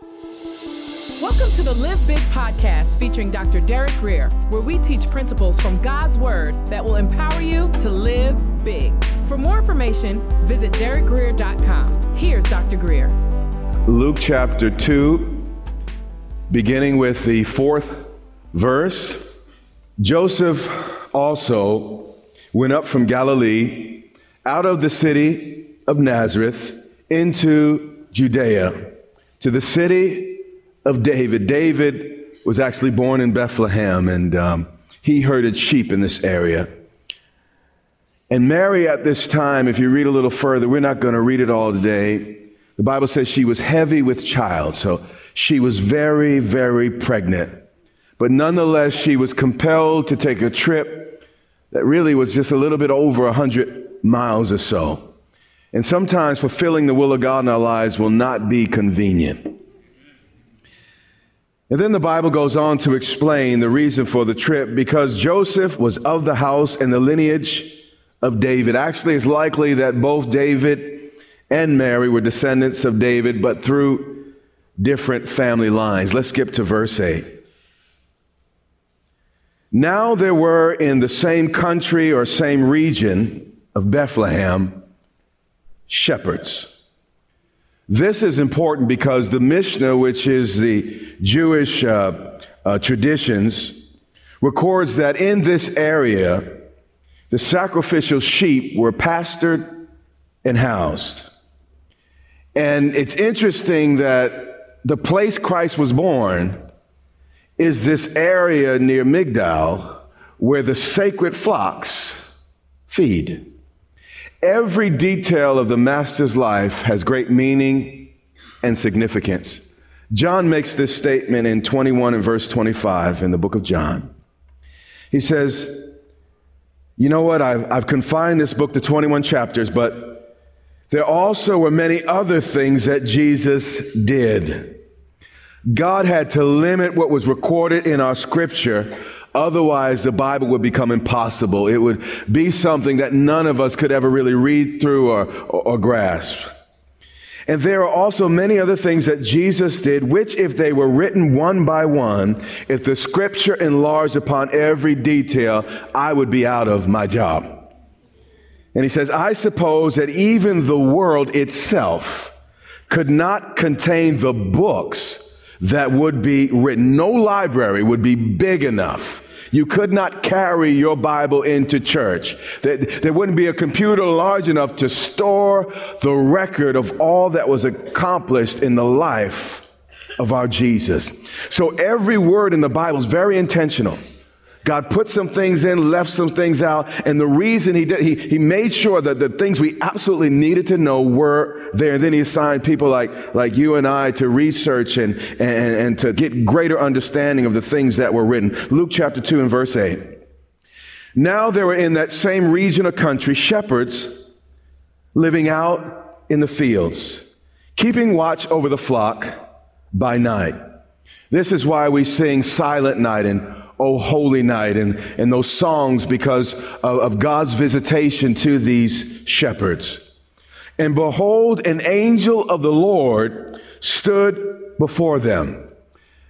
Welcome to the Live Big podcast featuring Dr. Derek Grier, where we teach principles from God's Word that will empower you to live big. For more information, visit derekgrier.com. Here's Dr. Grier. Luke chapter 2, beginning with the fourth verse. Joseph also went up from Galilee out of the city of Nazareth into Judea to the city of David. David was actually born in Bethlehem and um, he herded sheep in this area. And Mary, at this time, if you read a little further, we're not going to read it all today. The Bible says she was heavy with child, so she was very, very pregnant. But nonetheless, she was compelled to take a trip that really was just a little bit over 100 miles or so. And sometimes fulfilling the will of God in our lives will not be convenient. And then the Bible goes on to explain the reason for the trip because Joseph was of the house and the lineage of David. Actually, it's likely that both David and Mary were descendants of David, but through different family lines. Let's skip to verse 8. Now there were in the same country or same region of Bethlehem shepherds this is important because the Mishnah, which is the Jewish uh, uh, traditions, records that in this area, the sacrificial sheep were pastured and housed. And it's interesting that the place Christ was born is this area near Migdal where the sacred flocks feed. Every detail of the Master's life has great meaning and significance. John makes this statement in 21 and verse 25 in the book of John. He says, You know what? I've, I've confined this book to 21 chapters, but there also were many other things that Jesus did. God had to limit what was recorded in our scripture Otherwise, the Bible would become impossible. It would be something that none of us could ever really read through or, or, or grasp. And there are also many other things that Jesus did, which, if they were written one by one, if the scripture enlarged upon every detail, I would be out of my job. And he says, I suppose that even the world itself could not contain the books that would be written. No library would be big enough you could not carry your Bible into church. There wouldn't be a computer large enough to store the record of all that was accomplished in the life of our Jesus. So every word in the Bible is very intentional. God put some things in, left some things out, and the reason he did, he, he made sure that the things we absolutely needed to know were there. And then he assigned people like, like you and I to research and, and, and to get greater understanding of the things that were written. Luke chapter 2 and verse 8. Now there were in that same region of country shepherds living out in the fields, keeping watch over the flock by night. This is why we sing Silent Night and Oh Holy Night and, and those songs because of, of God's visitation to these shepherds. And behold, an angel of the Lord stood before them.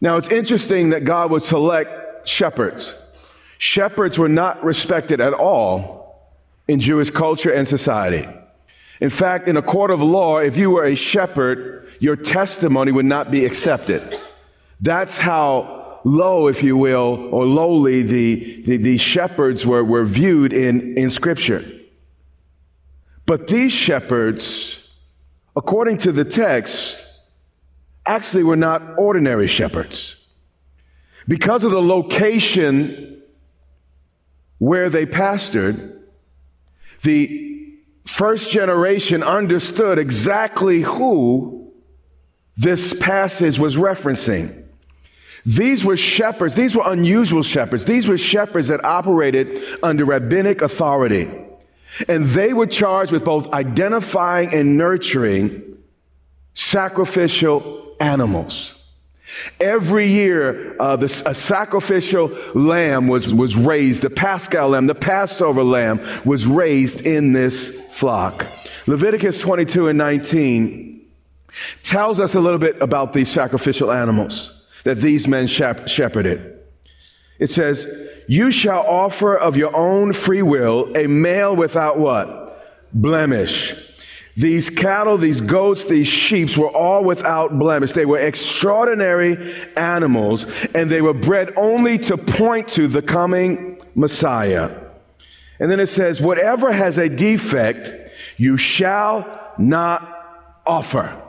Now it's interesting that God would select shepherds. Shepherds were not respected at all in Jewish culture and society. In fact, in a court of law, if you were a shepherd, your testimony would not be accepted. That's how low, if you will, or lowly the, the, the shepherds were, were viewed in, in Scripture. But these shepherds, according to the text, actually were not ordinary shepherds. Because of the location where they pastored, the first generation understood exactly who this passage was referencing. These were shepherds. These were unusual shepherds. These were shepherds that operated under rabbinic authority. And they were charged with both identifying and nurturing sacrificial animals. Every year, uh, the, a sacrificial lamb was, was raised. The paschal lamb, the Passover lamb, was raised in this flock. Leviticus 22 and 19 tells us a little bit about these sacrificial animals that these men shepherded. It says, You shall offer of your own free will a male without what? Blemish. These cattle, these goats, these sheep were all without blemish. They were extraordinary animals, and they were bred only to point to the coming Messiah. And then it says, Whatever has a defect, you shall not offer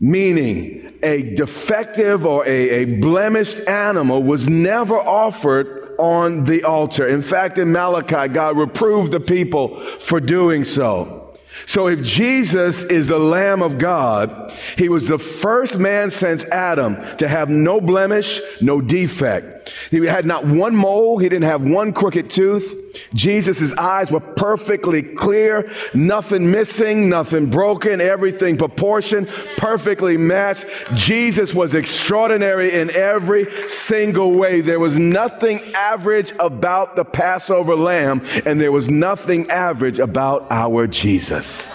meaning a defective or a, a, blemished animal was never offered on the altar. In fact, in Malachi, God reproved the people for doing so. So if Jesus is the Lamb of God, he was the first man since Adam to have no blemish, no defect. He had not one mole. He didn't have one crooked tooth. Jesus' eyes were perfectly clear, nothing missing, nothing broken, everything proportioned, perfectly matched. Jesus was extraordinary in every single way. There was nothing average about the Passover lamb, and there was nothing average about our Jesus.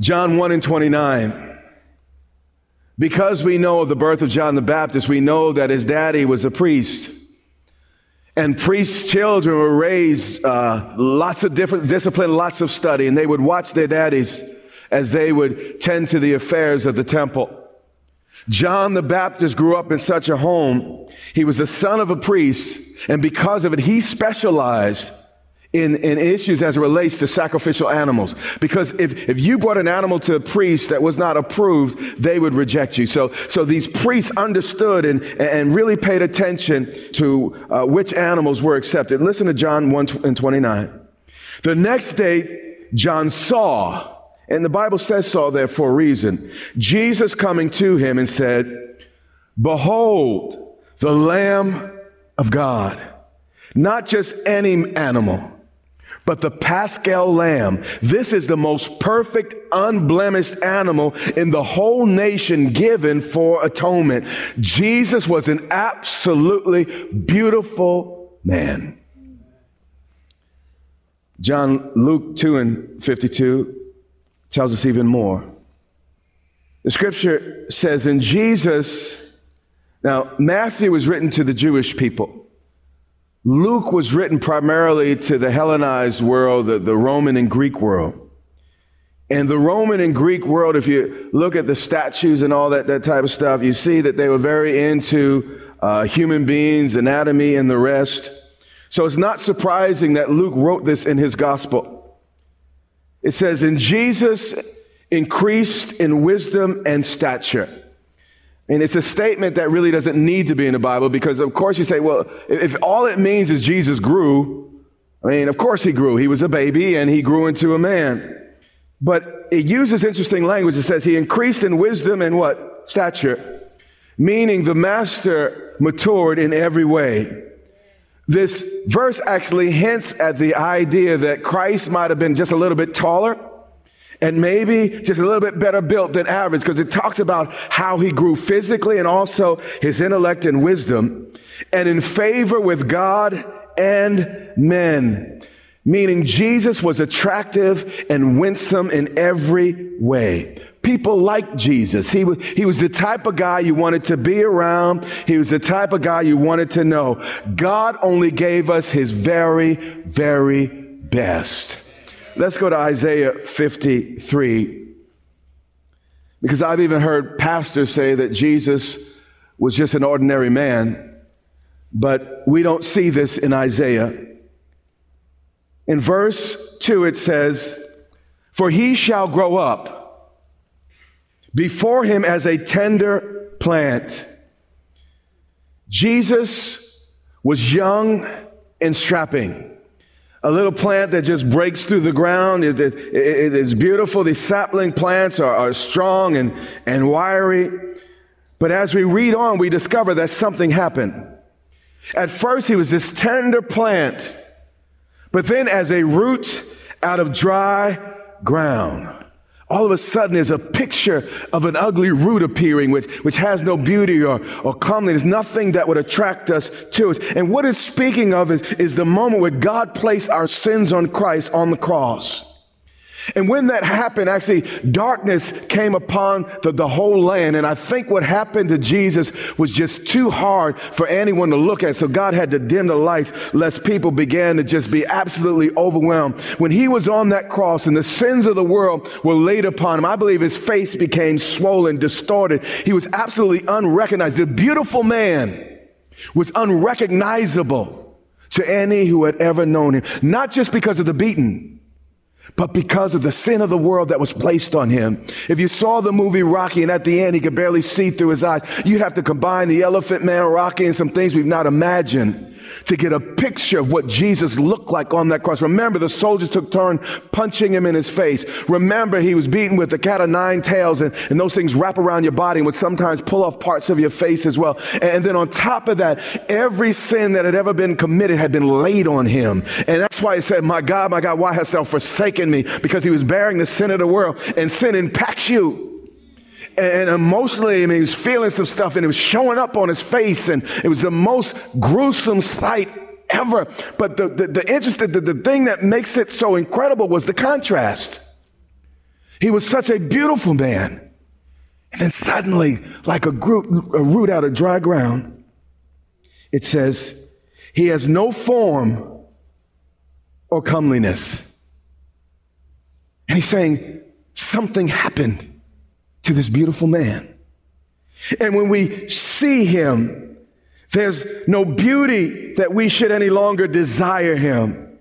John 1 and 29. Because we know of the birth of John the Baptist, we know that his daddy was a priest. And priests' children were raised uh, lots of different discipline, lots of study, and they would watch their daddies as they would tend to the affairs of the temple. John the Baptist grew up in such a home. He was the son of a priest, and because of it, he specialized in, in issues as it relates to sacrificial animals. Because if, if you brought an animal to a priest that was not approved, they would reject you. So, so these priests understood and, and really paid attention to uh, which animals were accepted. Listen to John 1 and 29. The next day, John saw, and the Bible says saw there for a reason, Jesus coming to him and said, Behold, the Lamb of God. Not just any animal, but the paschal lamb, this is the most perfect, unblemished animal in the whole nation given for atonement. Jesus was an absolutely beautiful man. John Luke 2 and 52 tells us even more. The scripture says, in Jesus, now Matthew was written to the Jewish people. Luke was written primarily to the Hellenized world, the, the Roman and Greek world. And the Roman and Greek world, if you look at the statues and all that, that type of stuff, you see that they were very into uh, human beings, anatomy, and the rest. So it's not surprising that Luke wrote this in his gospel. It says, And Jesus increased in wisdom and stature. And it's a statement that really doesn't need to be in the Bible because, of course, you say, well, if all it means is Jesus grew, I mean, of course he grew. He was a baby and he grew into a man. But it uses interesting language. It says he increased in wisdom and what? Stature. Meaning the master matured in every way. This verse actually hints at the idea that Christ might have been just a little bit taller and maybe just a little bit better built than average because it talks about how he grew physically and also his intellect and wisdom and in favor with God and men. Meaning Jesus was attractive and winsome in every way. People liked Jesus. He was, he was the type of guy you wanted to be around. He was the type of guy you wanted to know. God only gave us his very, very best. Let's go to Isaiah 53. Because I've even heard pastors say that Jesus was just an ordinary man, but we don't see this in Isaiah. In verse 2, it says, For he shall grow up before him as a tender plant. Jesus was young and strapping a little plant that just breaks through the ground. It, it, it is beautiful. These sapling plants are, are strong and, and wiry. But as we read on, we discover that something happened. At first, he was this tender plant, but then as a root out of dry ground all of a sudden there's a picture of an ugly root appearing, which, which has no beauty or, or comeliness, nothing that would attract us to it. And what it's speaking of is, is the moment where God placed our sins on Christ on the cross. And when that happened, actually, darkness came upon the, the, whole land. And I think what happened to Jesus was just too hard for anyone to look at. So God had to dim the lights lest people began to just be absolutely overwhelmed. When he was on that cross and the sins of the world were laid upon him, I believe his face became swollen, distorted. He was absolutely unrecognized. The beautiful man was unrecognizable to any who had ever known him, not just because of the beating but because of the sin of the world that was placed on him. If you saw the movie Rocky and at the end he could barely see through his eyes, you'd have to combine the elephant man Rocky and some things we've not imagined to get a picture of what Jesus looked like on that cross. Remember, the soldiers took turn punching him in his face. Remember, he was beaten with the cat of nine tails, and, and those things wrap around your body and would sometimes pull off parts of your face as well. And, and then on top of that, every sin that had ever been committed had been laid on him. And that's why he said, My God, my God, why hast thou forsaken me? Because he was bearing the sin of the world, and sin impacts you and emotionally, I mean, he was feeling some stuff and it was showing up on his face, and it was the most gruesome sight ever. But the, the, the interesting, the, the thing that makes it so incredible was the contrast. He was such a beautiful man. And then suddenly, like a, group, a root out of dry ground, it says, He has no form or comeliness. And he's saying, Something happened to this beautiful man. And when we see him, there's no beauty that we should any longer desire him.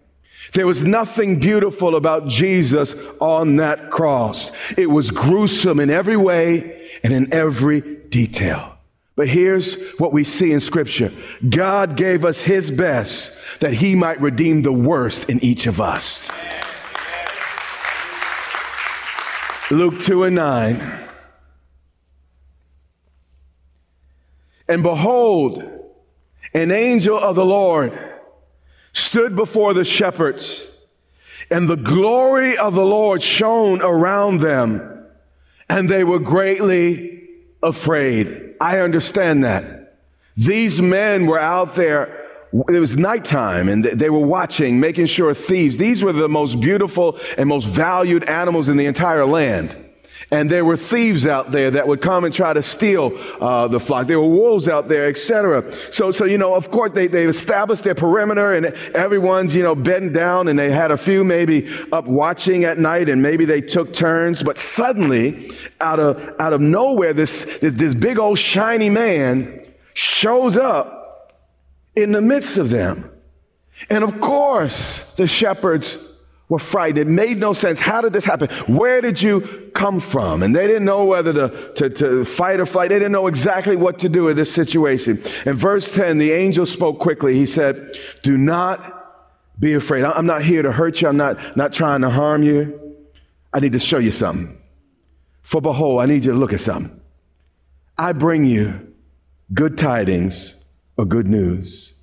There was nothing beautiful about Jesus on that cross. It was gruesome in every way and in every detail. But here's what we see in scripture. God gave us his best that he might redeem the worst in each of us. Luke 2 and 9. And behold, an angel of the Lord stood before the shepherds, and the glory of the Lord shone around them, and they were greatly afraid. I understand that. These men were out there it was nighttime and they were watching, making sure thieves, these were the most beautiful and most valued animals in the entire land. And there were thieves out there that would come and try to steal uh, the flock. There were wolves out there, etc. So, so you know, of course, they, they established their perimeter, and everyone's you know bent down, and they had a few maybe up watching at night, and maybe they took turns. But suddenly, out of out of nowhere, this this, this big old shiny man shows up in the midst of them, and of course, the shepherds were frightened. It made no sense. How did this happen? Where did you come from? And they didn't know whether to, to, to, fight or flight. They didn't know exactly what to do in this situation. In verse 10, the angel spoke quickly. He said, Do not be afraid. I'm not here to hurt you. I'm not, not trying to harm you. I need to show you something. For behold, I need you to look at something. I bring you good tidings or good news.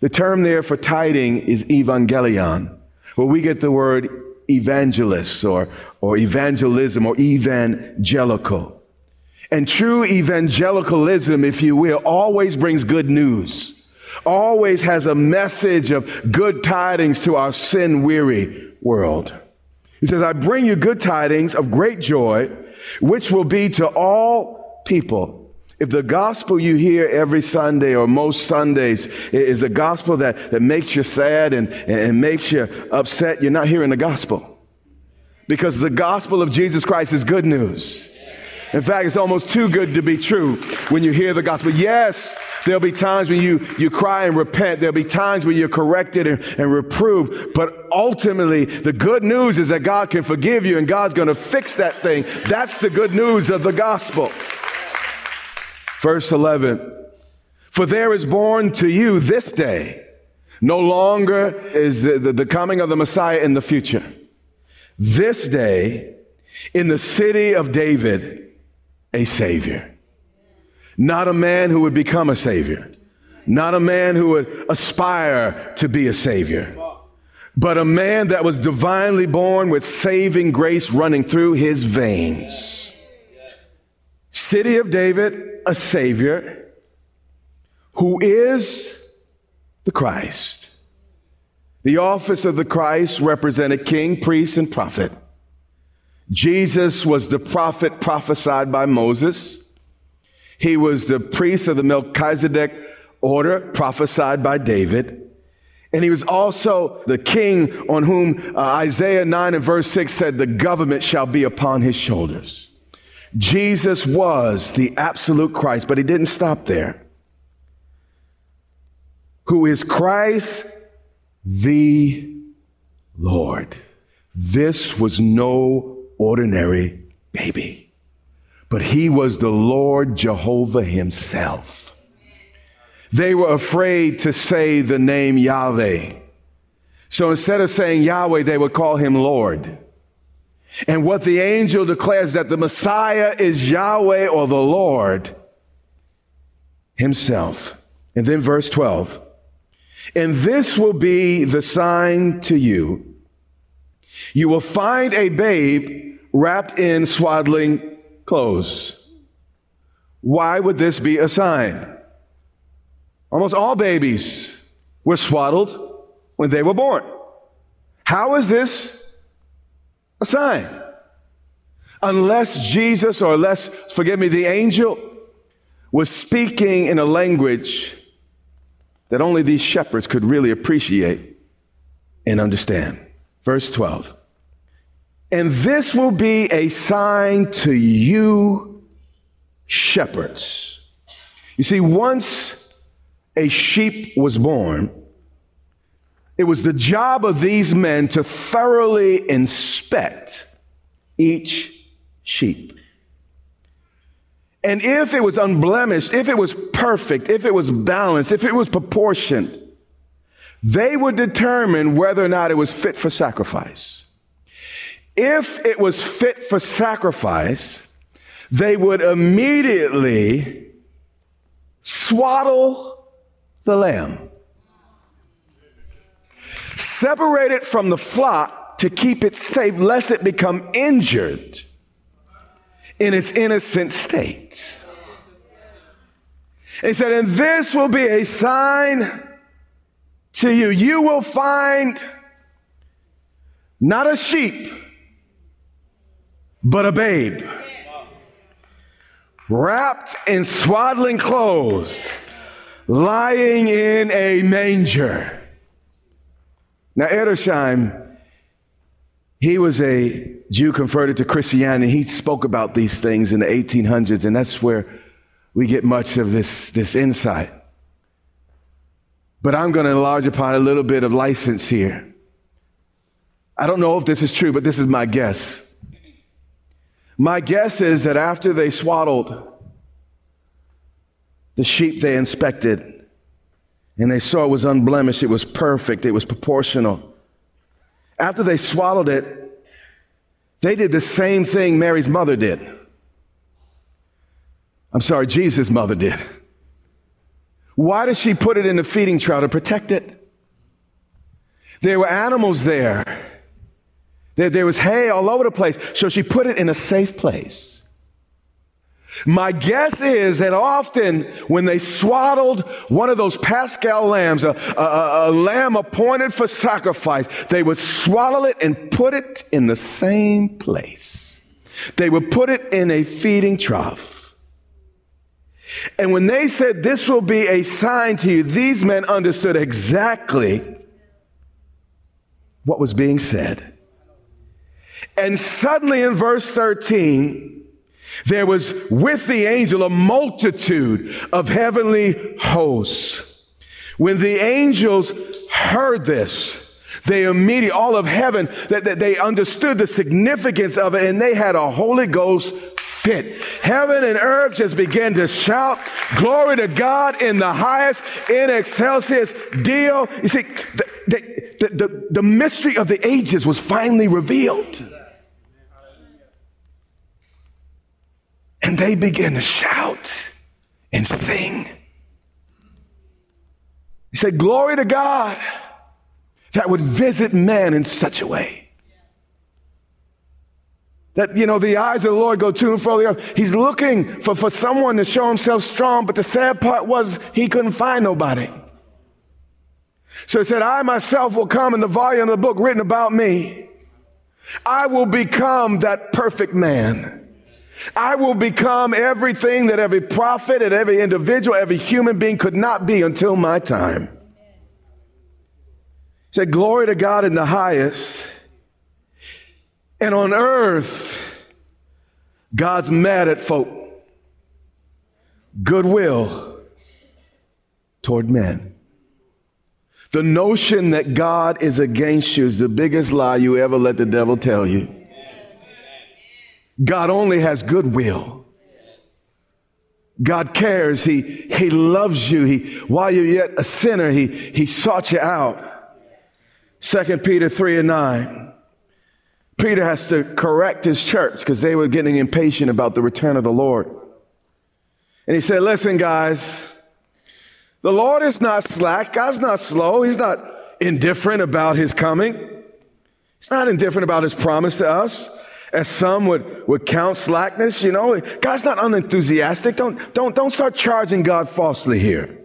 The term there for tiding is evangelion. where we get the word evangelist or, or evangelism or evangelical. And true evangelicalism, if you will, always brings good news, always has a message of good tidings to our sin weary world. He says, I bring you good tidings of great joy, which will be to all people. If the gospel you hear every Sunday or most Sundays is a gospel that, that makes you sad and, and makes you upset, you're not hearing the gospel. Because the gospel of Jesus Christ is good news. In fact, it's almost too good to be true when you hear the gospel. Yes, there'll be times when you, you cry and repent. There'll be times when you're corrected and, and reproved. But ultimately, the good news is that God can forgive you and God's going to fix that thing. That's the good news of the gospel. Verse 11 For there is born to you this day, no longer is the, coming of the Messiah in the future. This day, in the city of David, a Savior. Not a man who would become a Savior, not a man who would aspire to be a Savior, but a man that was divinely born with saving grace running through his veins. City of David, a Savior who is the Christ. The office of the Christ represented king, priest, and prophet. Jesus was the prophet prophesied by Moses. He was the priest of the Melchizedek order prophesied by David. And he was also the king on whom uh, Isaiah 9 and verse 6 said, The government shall be upon his shoulders. Jesus was the absolute Christ, but he didn't stop there. Who is Christ the Lord. This was no ordinary baby, but he was the Lord Jehovah himself. They were afraid to say the name Yahweh. So instead of saying Yahweh, they would call him Lord. And what the angel declares that the Messiah is Yahweh or the Lord himself. And then verse 12. And this will be the sign to you. You will find a babe wrapped in swaddling clothes. Why would this be a sign? Almost all babies were swaddled when they were born. How is this a sign? Unless Jesus, or unless, forgive me, the angel was speaking in a language that only these shepherds could really appreciate and understand. Verse 12. And this will be a sign to you, shepherds. You see, once a sheep was born, it was the job of these men to thoroughly inspect each sheep. And if it was unblemished, if it was perfect, if it was balanced, if it was proportioned, they would determine whether or not it was fit for sacrifice. If it was fit for sacrifice, they would immediately swaddle the lamb. Separate it from the flock to keep it safe, lest it become injured in its innocent state. He said, and this will be a sign to you. You will find not a sheep, but a babe wrapped in swaddling clothes lying in a manger. Now, Edersheim, he was a Jew converted to Christianity. He spoke about these things in the 1800s, and that's where we get much of this, this insight. But I'm going to enlarge upon a little bit of license here. I don't know if this is true, but this is my guess. My guess is that after they swaddled the sheep they inspected, and they saw it was unblemished, it was perfect, it was proportional. After they swallowed it, they did the same thing Mary's mother did. I'm sorry, Jesus' mother did. Why did she put it in the feeding trough to protect it? There were animals there. There, there was hay all over the place. So she put it in a safe place. My guess is that often when they swaddled one of those paschal lambs, a, a, a, lamb appointed for sacrifice, they would swaddle it and put it in the same place. They would put it in a feeding trough. And when they said, This will be a sign to you, these men understood exactly what was being said. And suddenly in verse 13, there was with the angel a multitude of heavenly hosts. When the angels heard this, they immediately, all of heaven, that, that they understood the significance of it and they had a Holy Ghost fit. Heaven and earth just began to shout, Glory to God in the highest, in excelsis Deo. You see, the, the, the, the mystery of the ages was finally revealed. And they began to shout and sing. He said, Glory to God that would visit man in such a way. That, you know, the eyes of the Lord go to and fro the earth. He's looking for, for someone to show himself strong, but the sad part was he couldn't find nobody. So he said, I myself will come in the volume of the book written about me. I will become that perfect man. I will become everything that every prophet and every individual, every human being could not be until my time. Say, Glory to God in the highest. And on earth, God's mad at folk. Goodwill toward men. The notion that God is against you is the biggest lie you ever let the devil tell you. God only has goodwill. God cares. He, he loves you. He, while you're yet a sinner, he, he sought you out. 2 Peter 3 and 9. Peter has to correct his church because they were getting impatient about the return of the Lord. And he said, Listen, guys, the Lord is not slack. God's not slow. He's not indifferent about his coming. He's not indifferent about his promise to us as some would, would count slackness, you know. God's not unenthusiastic. Don't, don't, don't start charging God falsely here.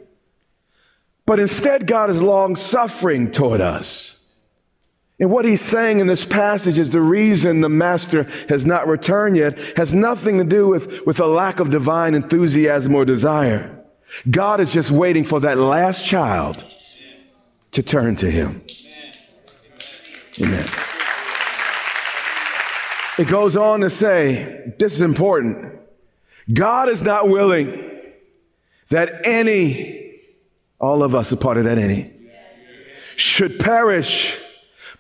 But instead, God is long suffering toward us. And what he's saying in this passage is the reason the master has not returned yet has nothing to do with, with a lack of divine enthusiasm or desire. God is just waiting for that last child to turn to him. Amen. It goes on to say, this is important. God is not willing that any, all of us are part of that any, should perish,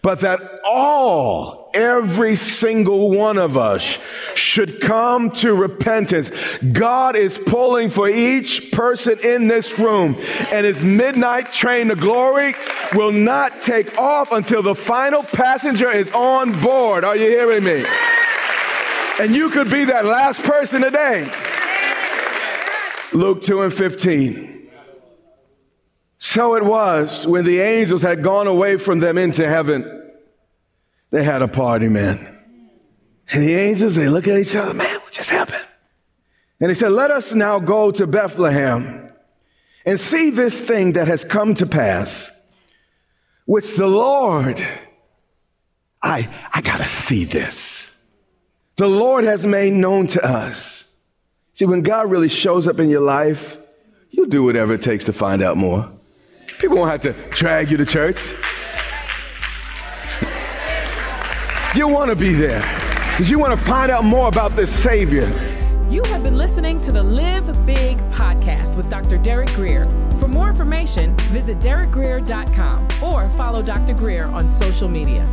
but that all, every single one of us should come to repentance. God is pulling for each person in this room, and his midnight train to glory will not take off until the final passenger is on board. Are you hearing me? And you could be that last person today. Luke 2 and 15. So it was when the angels had gone away from them into heaven, they had a party, man. And the angels, they look at each other, man, what just happened? And he said, Let us now go to Bethlehem and see this thing that has come to pass, which the Lord, I, I gotta see this. The Lord has made known to us. See, when God really shows up in your life, you'll do whatever it takes to find out more. People won't have to drag you to church. You want to be there because you want to find out more about this Savior. You have been listening to the Live Big podcast with Dr. Derek Grier. For more information, visit derekgrier.com or follow Dr. Grier on social media.